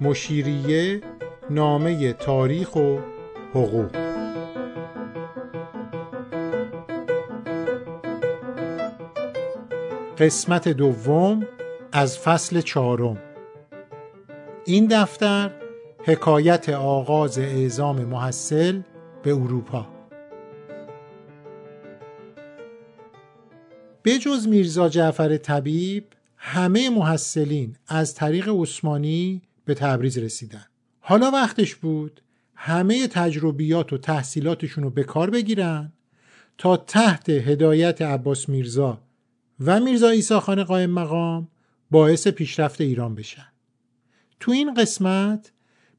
مشیریه نامه تاریخ و حقوق. قسمت دوم از فصل چهارم. این دفتر حکایت آغاز اعزام محصل به اروپا. بجز میرزا جعفر طبیب همه محصلین از طریق عثمانی به تبریز رسیدن. حالا وقتش بود همه تجربیات و تحصیلاتشون رو به کار بگیرن تا تحت هدایت عباس میرزا و میرزا ایسا خان قائم مقام باعث پیشرفت ایران بشن. تو این قسمت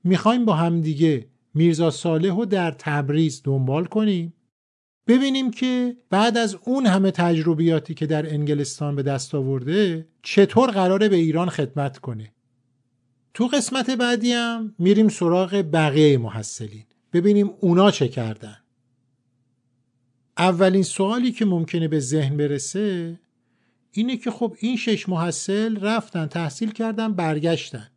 می‌خوایم با همدیگه میرزا صالح رو در تبریز دنبال کنیم. ببینیم که بعد از اون همه تجربیاتی که در انگلستان به دست آورده چطور قراره به ایران خدمت کنه. تو قسمت بعدی هم میریم سراغ بقیه محصلین. ببینیم اونا چه کردن. اولین سوالی که ممکنه به ذهن برسه اینه که خب این شش محصل رفتن تحصیل کردن برگشتن.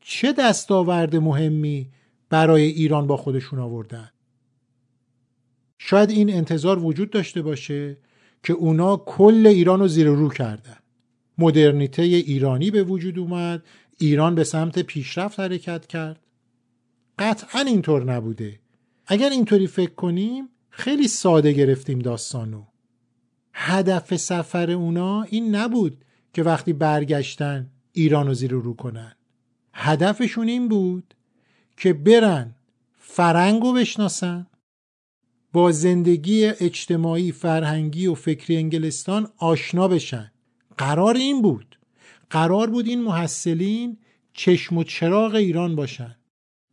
چه دستاورد مهمی برای ایران با خودشون آوردن؟ شاید این انتظار وجود داشته باشه که اونا کل ایران رو زیر رو کردن. مدرنیته ایرانی به وجود اومد ایران به سمت پیشرفت حرکت کرد؟ قطعا اینطور نبوده. اگر اینطوری فکر کنیم خیلی ساده گرفتیم داستانو. هدف سفر اونا این نبود که وقتی برگشتن ایران رو زیر رو کنن. هدفشون این بود که برن فرنگ رو بشناسن. با زندگی اجتماعی فرهنگی و فکری انگلستان آشنا بشن. قرار این بود قرار بود این محصلین چشم و چراغ ایران باشن.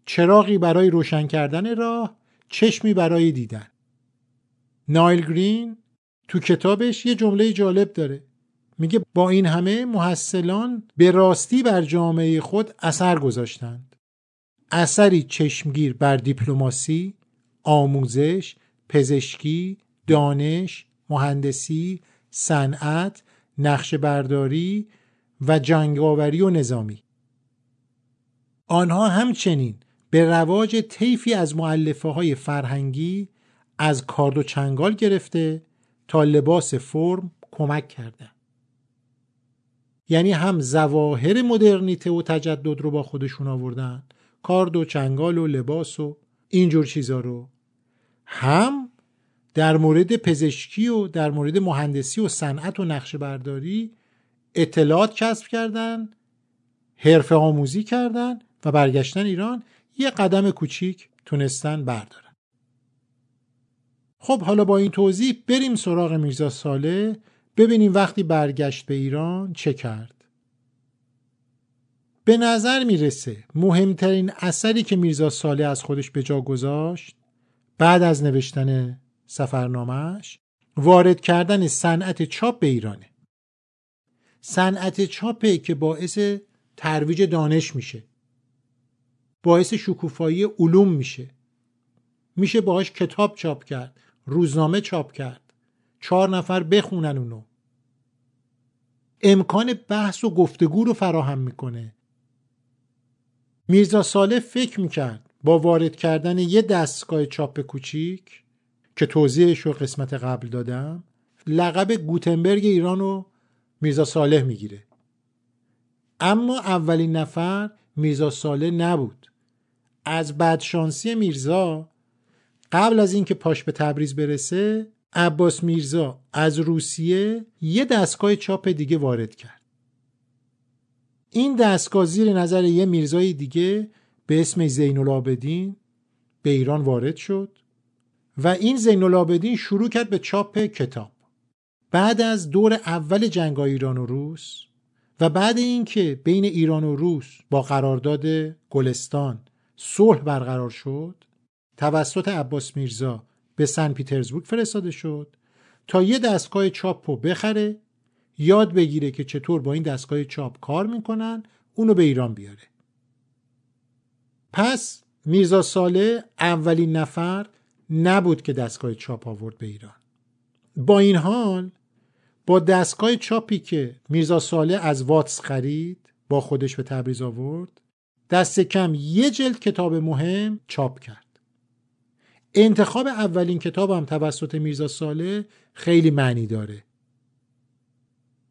چراغی برای روشن کردن راه چشمی برای دیدن. نایل گرین تو کتابش یه جمله جالب داره. میگه با این همه محصلان به راستی بر جامعه خود اثر گذاشتند. اثری چشمگیر بر دیپلماسی آموزش پزشکی دانش مهندسی صنعت نقشه برداری و جنگاوری و نظامی. آنها همچنین به رواج طیفی از معلفه های فرهنگی از کارد و چنگال گرفته تا لباس فرم کمک کرده. یعنی هم زواهر مدرنیته و تجدد رو با خودشون آوردن کارد و چنگال و لباس و اینجور چیزا رو. هم در مورد پزشکی و در مورد مهندسی و صنعت و نقشه برداری اطلاعات کسب کردن حرفه آموزی کردن و برگشتن ایران یه قدم کوچیک تونستن بردارن. خب حالا با این توضیح بریم سراغ میرزا ساله. ببینیم وقتی برگشت به ایران چه کرد. به نظر می‌رسه مهمترین اثری که میرزا ساله از خودش به جا گذاشت بعد از نوشتن سفرنامهش وارد کردن صنعت چاپ به ایرانه. صنعت چاپه که باعث ترویج دانش میشه. باعث شکوفایی علوم میشه. میشه باهاش کتاب چاپ کرد روزنامه چاپ کرد. چهار نفر بخونن اونو. امکان بحث و گفتگو رو فراهم می‌کنه. میرزا ساله فکر می‌کرد با وارد کردن یه دستگاه چاپ کوچیک که توضیحش رو قسمت قبل دادم لقب گوتنبرگ ایران رو میرزا صالح می‌گیره. اما اولین نفر میرزا صالح نبود. از بدشانسی میرزا قبل از اینکه پاش به تبریز برسه عباس میرزا از روسیه یه دستگاه چاپ دیگه وارد کرد. این دستگاه زیر نظر یه میرزای دیگه به اسم زین العابدین به ایران وارد شد و این زین العابدین شروع کرد به چاپ کتاب. بعد از دور اول جنگ ایران و روس و بعد اینکه بین ایران و روس با قرارداد گلستان صلح برقرار شد توسط عباس میرزا به سن پیترزبورگ فرستاده شد تا یه دستگاه چاپ رو بخره یاد بگیره که چطور با این دستگاه چاپ کار می‌کنن اونو به ایران بیاره. پس میرزا ساله اولین نفر نبود که دستگاه چاپ آورد به ایران. با این حال با دستگاه چاپی که میرزا ساله از واتس خرید با خودش به تبریز آورد دست کم یه جلد کتاب مهم چاپ کرد. انتخاب اولین کتابم توسط میرزا ساله خیلی معنی داره.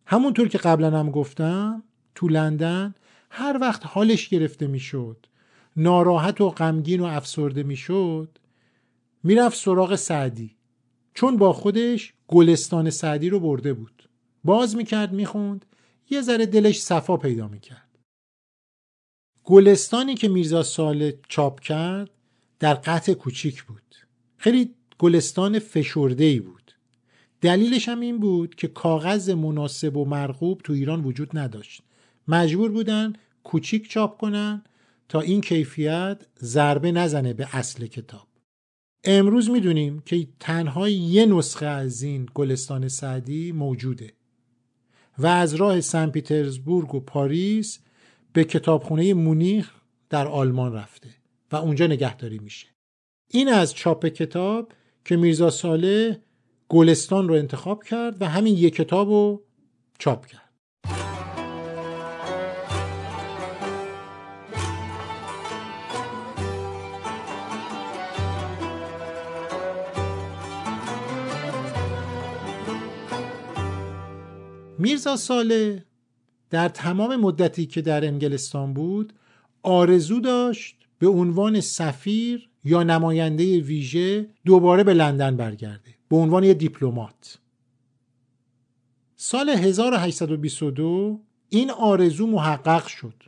همونطور که قبلا هم گفتم تو لندن هر وقت حالش گرفته می‌شد ناراحت و غمگین و افسرده می‌شد می‌رفت سراغ سعدی. چون با خودش گلستان سعدی رو برده بود. باز می‌کرد می‌خوند یه ذره دلش صفا پیدا می‌کرد. گلستانی که میرزا ساله چاپ کرد در قطع کوچیک بود. خیلی گلستان فشرده ای بود. دلیلش هم این بود که کاغذ مناسب و مرغوب تو ایران وجود نداشت. مجبور بودن کوچیک چاپ کنن تا این کیفیت ضربه نزنه به اصل کتاب. امروز می‌دونیم که تنها یه نسخه از این گلستان سعدی موجوده و از راه سن پیترزبورگ و پاریس به کتابخونه مونیخ در آلمان رفته و اونجا نگهداری میشه. این از چاپ کتاب که میرزا ساله گلستان رو انتخاب کرد و همین یک کتاب رو چاپ کرد. میرزا ساله در تمام مدتی که در انگلستان بود آرزو داشت به عنوان سفیر یا نماینده ویژه دوباره به لندن برگرده به عنوان یه دیپلمات. سال 1822 این آرزو محقق شد.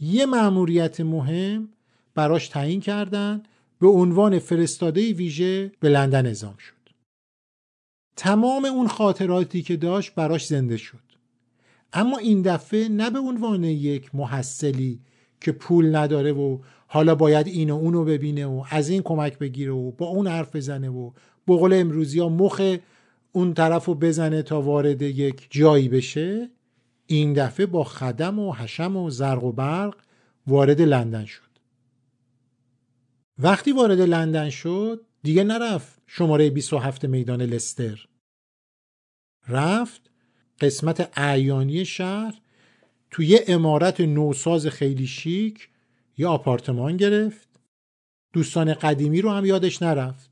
یه مأموریت مهم براش تعیین کردن به عنوان فرستاده ویژه به لندن اعزام شد. تمام اون خاطراتی که داشت براش زنده شد. اما این دفعه نه به عنوان یک محصلی که پول نداره و حالا باید این و اونو ببینه و از این کمک بگیره و با اون حرف بزنه و بقول امروزی ها مخ اون طرف رو بزنه تا وارد یک جایی بشه این دفعه با خدم و حشم و زرق و برق وارد لندن شد. وقتی وارد لندن شد دیگه نرفت شماره 27 میدان لستر. رفت قسمت اعیانی شهر توی یه امارت نوساز خیلی شیک یه آپارتمان گرفت. دوستان قدیمی رو هم یادش نرفت.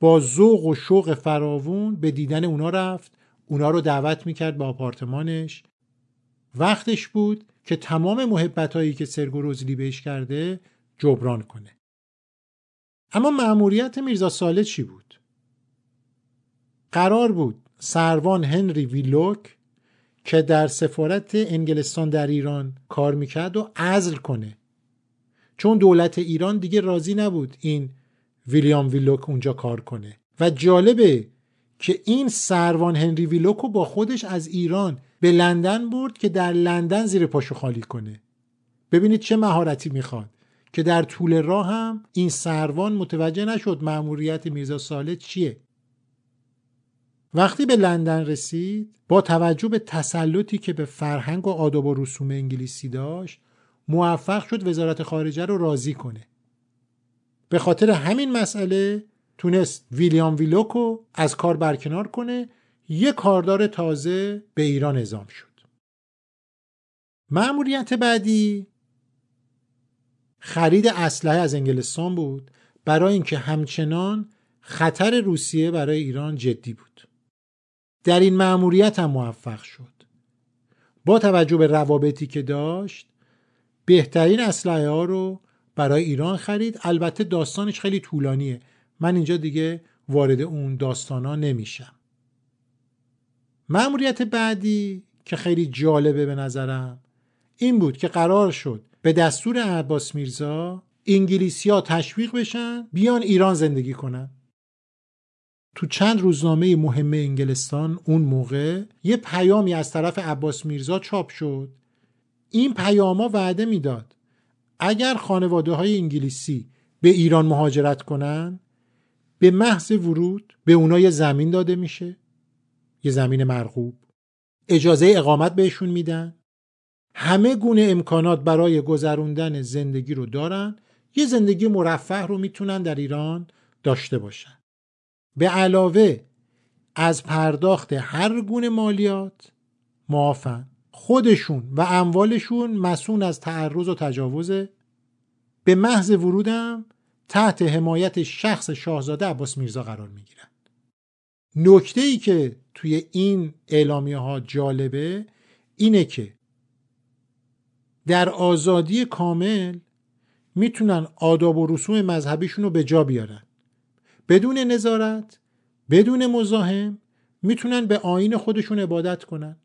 با ذوق و شوق فراوون به دیدن اونا رفت. اونا رو دعوت می‌کرد به آپارتمانش. وقتش بود که تمام محبت هایی که سرگو روزلی بهش کرده جبران کنه. اما مأموریت میرزا ساله چی بود؟ قرار بود سروان هنری ویلوک که در سفارت انگلستان در ایران کار می‌کرد و عزل کنه. چون دولت ایران دیگه راضی نبود این ویلیام ویلوک اونجا کار کنه. و جالبه که این سروان هنری ویلوک رو با خودش از ایران به لندن برد که در لندن زیر پاشو خالی کنه. ببینید چه مهارتی می‌خواد. که در طول راه هم این سروان متوجه نشد مأموریت میرزا ساله چیه. وقتی به لندن رسید با توجه به تسلطی که به فرهنگ و آداب و رسوم انگلیسی داشت موفق شد وزارت خارجه رو راضی کنه. به خاطر همین مسئله تونست ویلیام ویلوکو از کار برکنار کنه یه کاردار تازه به ایران اعزام شد. مأموریت بعدی خرید اسلحه از انگلستان بود. برای اینکه همچنان خطر روسیه برای ایران جدی بود. در این مأموریت هم موفق شد. با توجه به روابطی که داشت بهترین اسلحه ها رو برای ایران خرید. البته داستانش خیلی طولانیه. من اینجا دیگه وارد اون داستان ها نمیشم. مأموریت بعدی که خیلی جالبه به نظرم این بود که قرار شد به دستور عباس میرزا انگلیسی ها تشویق بشن بیان ایران زندگی کنن. تو چند روزنامه مهم انگلستان اون موقع یه پیامی از طرف عباس میرزا چاپ شد. این پیاما وعده می‌داد. اگر خانواده های انگلیسی به ایران مهاجرت کنن به محض ورود به اونا یه زمین داده میشه یه زمین مرغوب. اجازه اقامت بهشون میدن. همه گونه امکانات برای گذروندن زندگی رو دارن یه زندگی مرفه رو می‌تونن در ایران داشته باشن. به علاوه از پرداخت هر گونه مالیات معافن. خودشون و اموالشون مسئول از تعرض و تجاوزه به محض ورودم تحت حمایت شخص شاهزاده عباس میرزا قرار می‌گیرن. نکته ای که توی این اعلامیه ها جالبه اینه که در آزادی کامل می‌تونن آداب و رسوم مذهبیشون رو به جا بیارن. بدون نظارت بدون مزاحم می‌تونن به آین خودشون عبادت کنن.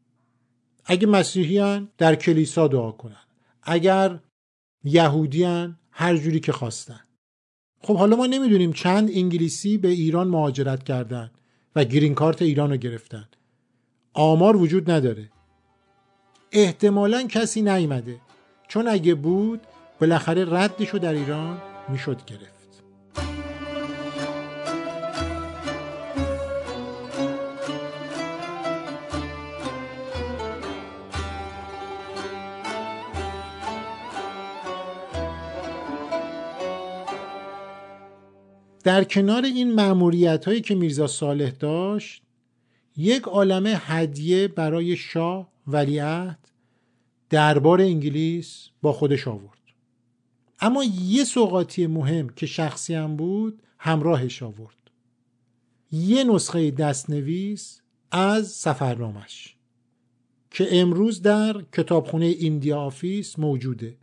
اگه مسیحیان در کلیسا دعا کنن. اگر یهودیان هر جوری که خواستن. خب حالا ما نمی‌دونیم چند انگلیسی به ایران مهاجرت کردن و گرین کارت ایران رو گرفتن. آمار وجود نداره. احتمالا کسی نیامده چون اگه بود بالاخره ردشو در ایران می‌شد گرفت. در کنار این مأموریت هایی که میرزا صالح داشت یک عالم هدیه برای شاه ولیعهد دربار انگلیس با خودش آورد. اما یه سوقاتی مهم که شخصی هم بود همراهش آورد. یه نسخه دستنویس از سفرنامش که امروز در کتابخونه India Office موجوده.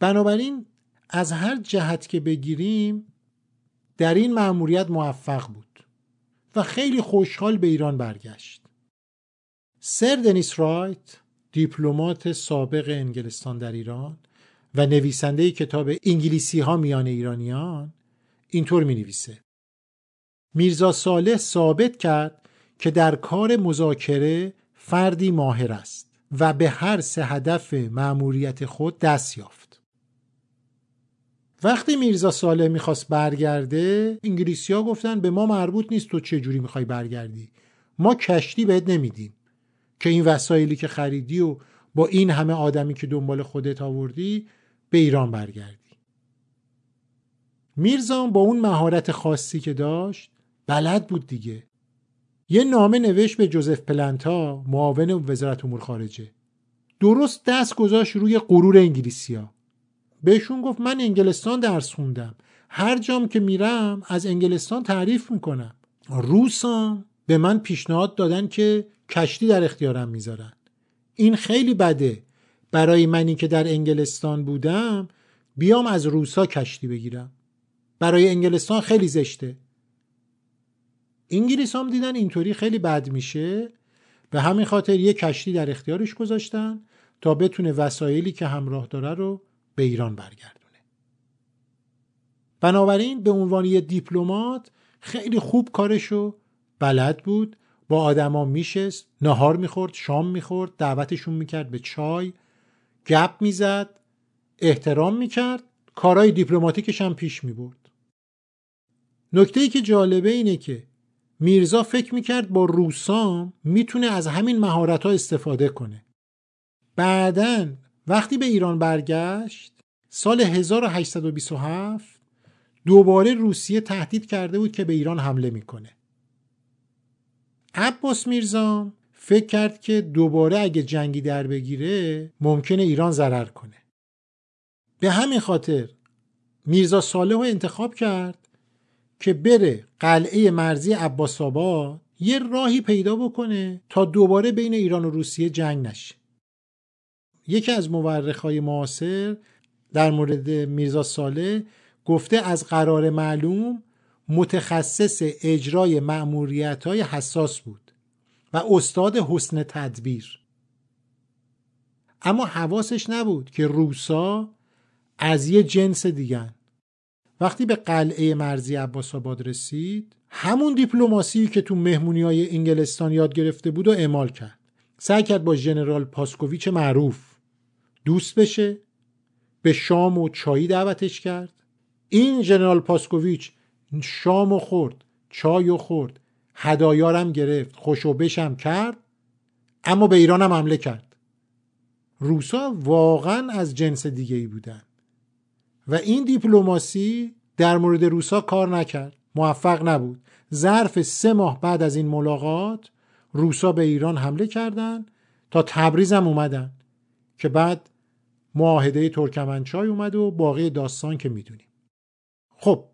بنابراین از هر جهت که بگیریم در این مأموریت موفق بود و خیلی خوشحال به ایران برگشت. سر دنیس رایت دیپلمات سابق انگلستان در ایران و نویسنده کتاب انگلیسی ها میان ایرانیان اینطور می نویسه میرزا صالح ثابت کرد که در کار مذاکره فردی ماهر است و به هر سه هدف مأموریت خود دست یافت. وقتی میرزا صالح می‌خواست برگرده انگلیسی ها گفتن به ما مربوط نیست تو چه جوری می‌خوای برگردی. ما کشتی بهت نمیدیم. که این وسایلی که خریدی و با این همه آدمی که دنبال خودت آوردی به ایران برگردی. میرزا با اون مهارت خاصی که داشت بلد بود دیگه. یه نامه نوشت به جوزف پلنتا معاون وزارت امور خارجه. درست دست گذاشت روی غرور انگلیسیا. بهشون گفت من انگلستان درس خوندم. هر جام که میرم از انگلستان تعریف می‌کنم. روسا به من پیشنهاد دادن که کشتی در اختیارم می‌ذارن. این خیلی بده. برای منی که در انگلستان بودم بیام از روسا کشتی بگیرم. برای انگلستان خیلی زشته. انگلیس هم دیدن اینطوری خیلی بد میشه. به همین خاطر یه کشتی در اختیارش گذاشتن تا بتونه وسایلی که همراه داره رو به ایران برگردونه. بنابراین به عنوان یه دیپلمات خیلی خوب کارشو بلد بود. با آدما میشست نهار می‌خورد شام می‌خورد دعوتشون می‌کرد به چای گپ می‌زد احترام می‌کرد کارهای دیپلماتیکش هم پیش می‌برد. نکته ای که جالبه اینه که میرزا فکر می‌کرد با روسام می‌تونه از همین مهارت ها استفاده کنه. بعدا وقتی به ایران برگشت سال 1827 دوباره روسیه تهدید کرده بود که به ایران حمله می‌کنه. عباس میرزا فکر کرد که دوباره اگه جنگی در بگیره ممکنه ایران ضرر کنه. به همین خاطر میرزا صالح رو انتخاب کرد که بره قلعه مرزی عباس آباد یه راهی پیدا بکنه تا دوباره بین ایران و روسیه جنگ نشه. یکی از مورخای معاصر در مورد میرزا صالح گفته از قرار معلوم متخصص اجرای معمولیت های حساس بود و استاد حسن تدبیر. اما حواسش نبود که روسا از یه جنس دیگن وقتی به قلعه مرزی عباس آباد رسید همون دیپلماسی که تو مهمونی های انگلستان یاد گرفته بود و اعمال کرد. سعی کرد با ژنرال پاسکوویچ معروف دوست بشه به شام و چایی دعوتش کرد. این ژنرال پاسکوویچ شام و خورد چای و خورد هدایارم گرفت خوشو بشم کرد اما به ایرانم حمله کرد. روسا واقعا از جنس دیگه ای بودن. و این دیپلماسی در مورد روسا کار نکرد موفق نبود. ظرف سه ماه بعد از این ملاقات روسا به ایران حمله کردند تا تبریز هم اومدن که بعد معاهده ترکمنچای اومد و باقی داستان که می‌دونیم. خب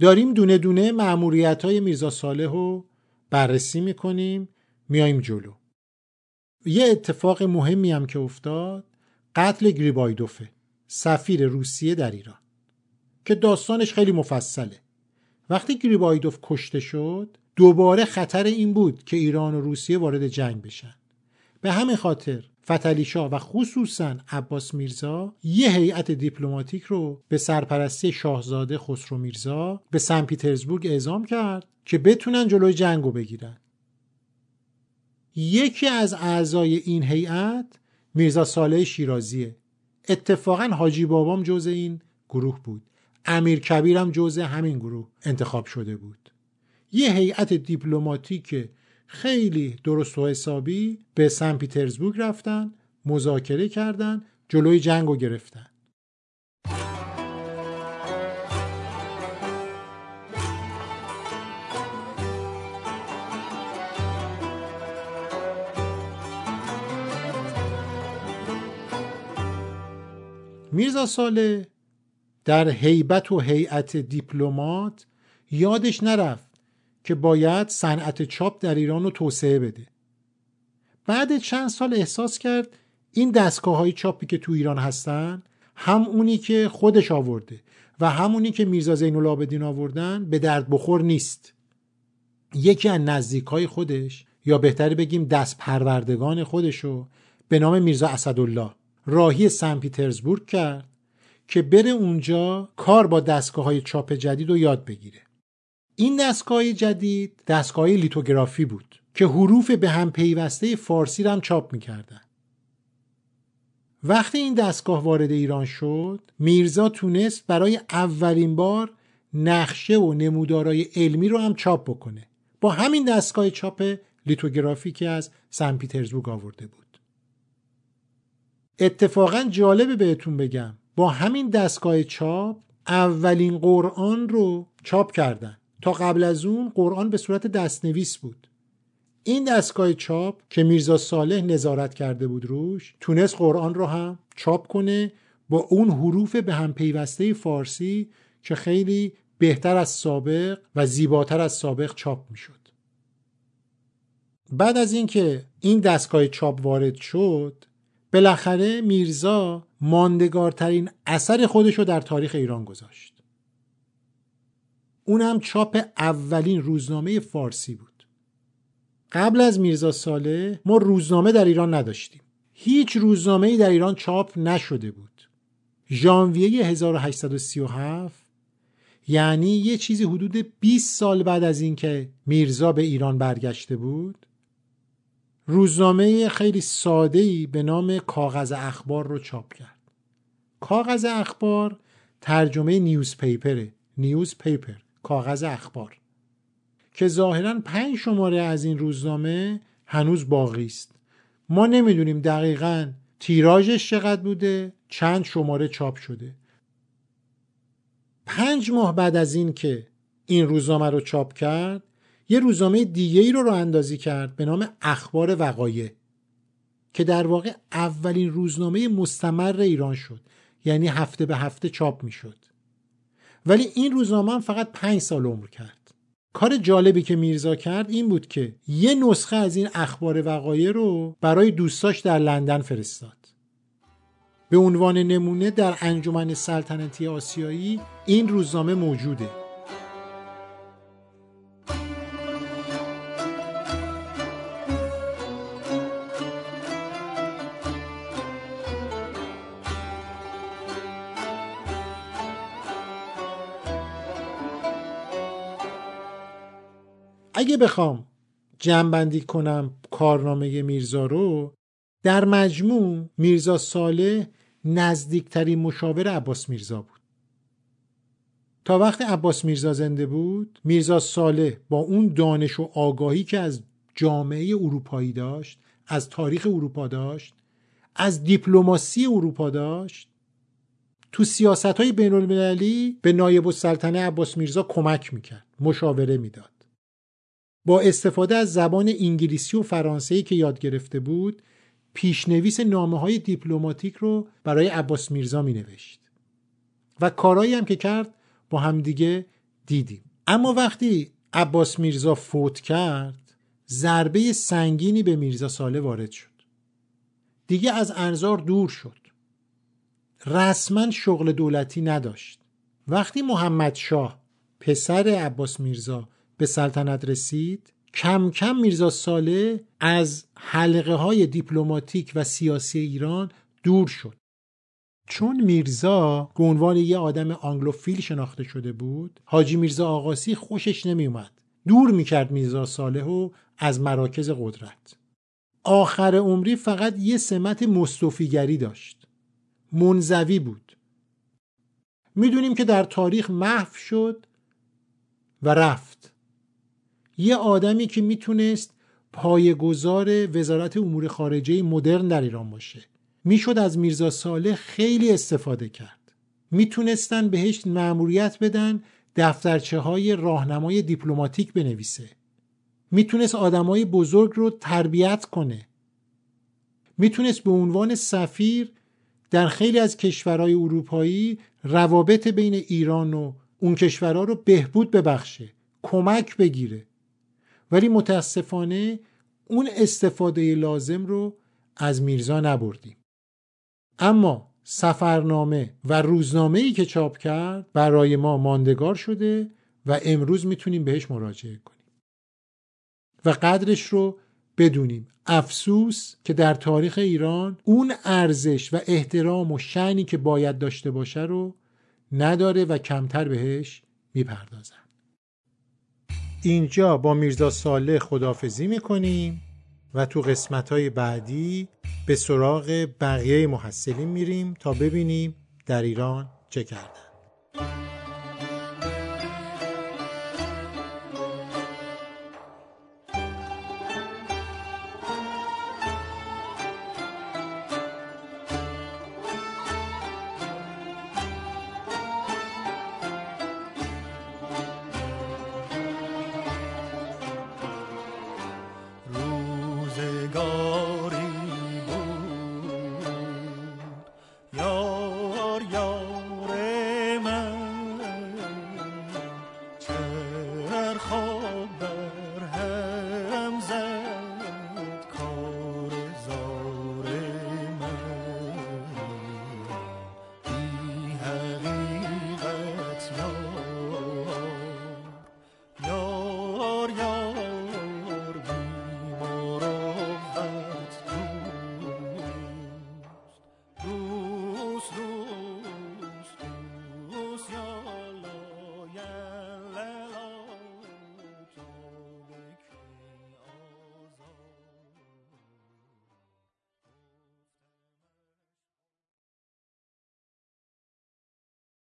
داریم دونه دونه معمولیت های میرزا صالح رو بررسی می‌کنیم میایم جلو. یه اتفاق مهمی هم که افتاد قتل گریبایدوفه سفیر روسیه در ایران که داستانش خیلی مفصله. وقتی گریبایدوف کشته شد دوباره خطر این بود که ایران و روسیه وارد جنگ بشن. به همین خاطر فتلی و خصوصا عباس میرزا یه هیئت دیپلماتیک رو به سرپرستی شاهزاده خسرو میرزا به سن پیترزبورگ اعزام کرد که بتونن جلوی جنگ رو بگیرن. یکی از اعضای این هیئت میرزا صالح شیرازیه. اتفاقا حاجی بابام جز این گروه بود. امیر کبیرم جز همین گروه انتخاب شده بود. یه هیئت دیپلماتیک خیلی درست و حسابی به سن پیترزبورگ رفتن مذاکره کردن جلوی جنگ رو گرفتن. میرزا ساله در هیبت و هیئت دیپلمات یادش نرفت که باید صنعت چاپ در ایران رو توسعه بده. بعد چند سال احساس کرد این دستگاه های چاپی که تو ایران هستن هم اونی که خودش آورده و همونی که میرزا زین العابدین آوردن به درد بخور نیست. یکی از نزدیک های خودش یا بهتری بگیم دست پروردگان خودشو به نام میرزا اسدالله راهی سن پیترزبورگ کرد که بره اونجا کار با دستگاه های چاپ جدید رو یاد بگیره. این دستگاه جدید دستگاه لیتوگرافی بود که حروف به هم پیوسته فارسی رو هم چاپ می‌کردن. وقتی این دستگاه وارد ایران شد میرزا تونست برای اولین بار نقشه و نمودارای علمی رو هم چاپ بکنه. با همین دستگاه چاپ لیتوگرافی که از سن پیترزبورگ آورده بود. اتفاقا جالبه بهتون بگم با همین دستگاه چاپ اولین قرآن رو چاپ کردن. تا قبل از اون قرآن به صورت دستنویس بود. این دستگاه چاپ که میرزا صالح نظارت کرده بود روش تونست قرآن رو هم چاپ کنه با اون حروف به هم پیوسته فارسی که خیلی بهتر از سابق و زیباتر از سابق چاپ می‌شد. بعد از اینکه این دستگاه چاپ وارد شد بالاخره میرزا ماندگارترین اثر خودش رو در تاریخ ایران گذاشت. اونم چاپ اولین روزنامه فارسی بود. قبل از میرزا ساله ما روزنامه در ایران نداشتیم. هیچ روزنامه در ایران چاپ نشده بود. ژانویه 1837 یعنی یه چیزی حدود 20 سال بعد از اینکه میرزا به ایران برگشته بود روزنامه خیلی ساده‌ای به نام کاغذ اخبار رو چاپ کرد. کاغذ اخبار ترجمه نیوز پیپره نیوز پیپر کاغذ اخبار. که ظاهرا پنج شماره از این روزنامه هنوز باقی است. ما نمی‌دونیم دقیقا تیراژش چقدر بوده چند شماره چاپ شده. پنج ماه بعد از این که این روزنامه رو چاپ کرد یه روزنامه دیگه ای رو رو اندازی کرد به نام اخبار وقایع که در واقع اولین روزنامه مستمر ایران شد. یعنی هفته به هفته چاپ می شد ولی این روزنامه هم فقط پنج سال عمر کرد. کار جالبی که میرزا کرد این بود که یه نسخه از این اخبار وقایع رو برای دوستاش در لندن فرستاد. به عنوان نمونه در انجمن سلطنتی آسیایی این روزنامه موجوده. اگه بخوام جمعبندی کنم کارنامه میرزا رو در مجموع میرزا ساله نزدیکترین مشاور عباس میرزا بود. تا وقت عباس میرزا زنده بود میرزا ساله با اون دانش و آگاهی که از جامعه اروپایی داشت از تاریخ اروپا داشت از دیپلماسی اروپا داشت تو سیاست های بین المللی به نایب السلطنه عباس میرزا کمک می‌کرد مشاوره می‌داد. با استفاده از زبان انگلیسی و فرانسه‌ای که یاد گرفته بود پیشنویس نامه های دیپلماتیک رو برای عباس میرزا می نوشت و کارایی هم که کرد با همدیگه دیدیم. اما وقتی عباس میرزا فوت کرد ضربه سنگینی به میرزا ساله وارد شد. دیگه از انظار دور شد. رسما شغل دولتی نداشت. وقتی محمد شاه پسر عباس میرزا به سلطنت رسید کم کم میرزا صالح از حلقه های دیپلماتیک و سیاسی ایران دور شد. چون میرزا به عنوان یه آدم آنگلوفیل شناخته شده بود حاجی میرزا آقاسی خوشش نمیومد دور می‌کرد میرزا صالح از مراکز قدرت. آخر عمری فقط یه سمت مستوفیگری داشت. منزوی بود. می‌دونیم که در تاریخ محو شد و رفت. یه آدمی که می‌تونست پایگزار وزارت امور خارجه مدرن در ایران باشه. می‌شد از میرزا صالح خیلی استفاده کرد. می‌تونستن بهش معموریت بدن دفترچه های راهنمای دیپلماتیک بنویسه. می‌تونست آدمای بزرگ رو تربیت کنه. می‌تونست به عنوان سفیر در خیلی از کشورهای اروپایی روابط بین ایران و اون کشورها رو بهبود ببخشه کمک بگیره. ولی متاسفانه اون استفاده لازم رو از میرزا نبردیم. اما سفرنامه و روزنامه ای که چاپ کرد برای ما ماندگار شده و امروز می‌تونیم بهش مراجعه کنیم. و قدرش رو بدونیم. افسوس که در تاریخ ایران اون ارزش و احترام و شنی که باید داشته باشه رو نداره و کمتر بهش می‌پردازن. اینجا با میرزا صالح خدافزی می‌کنیم و تو قسمت های بعدی به سراغ بقیه محصلین میریم تا ببینیم در ایران چه کردن.